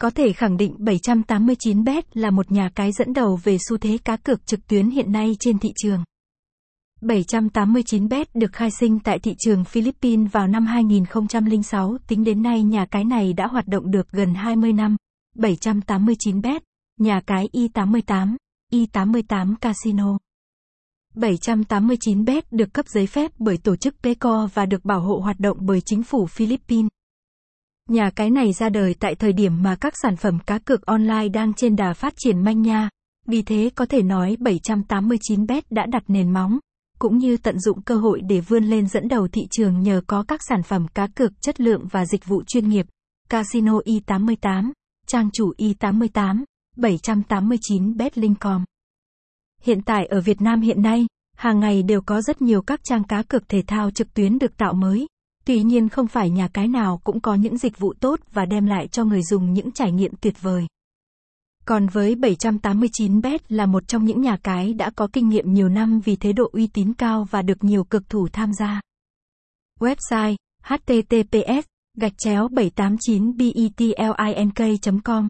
Có thể khẳng định 789bet là một nhà cái dẫn đầu về xu thế cá cược trực tuyến hiện nay trên thị trường. 789bet được khai sinh tại thị trường Philippines vào năm 2006, tính đến nay nhà cái này đã hoạt động được gần 20 năm. 789bet, nhà cái Y88, Y88 Casino. 789bet được cấp giấy phép bởi tổ chức PECO và được bảo hộ hoạt động bởi chính phủ Philippines. Nhà cái này ra đời tại thời điểm mà các sản phẩm cá cược online đang trên đà phát triển manh nha. Vì thế có thể nói 789bet đã đặt nền móng, cũng như tận dụng cơ hội để vươn lên dẫn đầu thị trường nhờ có các sản phẩm cá cược chất lượng và dịch vụ chuyên nghiệp. Casino e Y88, trang chủ e Y88, 789bet.com Hiện tại ở Việt Nam hiện nay, hàng ngày đều có rất nhiều các trang cá cược thể thao trực tuyến được tạo mới. Tuy nhiên không phải nhà cái nào cũng có những dịch vụ tốt và đem lại cho người dùng những trải nghiệm tuyệt vời. Còn với 789bet là một trong những nhà cái đã có kinh nghiệm nhiều năm vì thế độ uy tín cao và được nhiều cực thủ tham gia. Website https gạch chéo 789betlink.com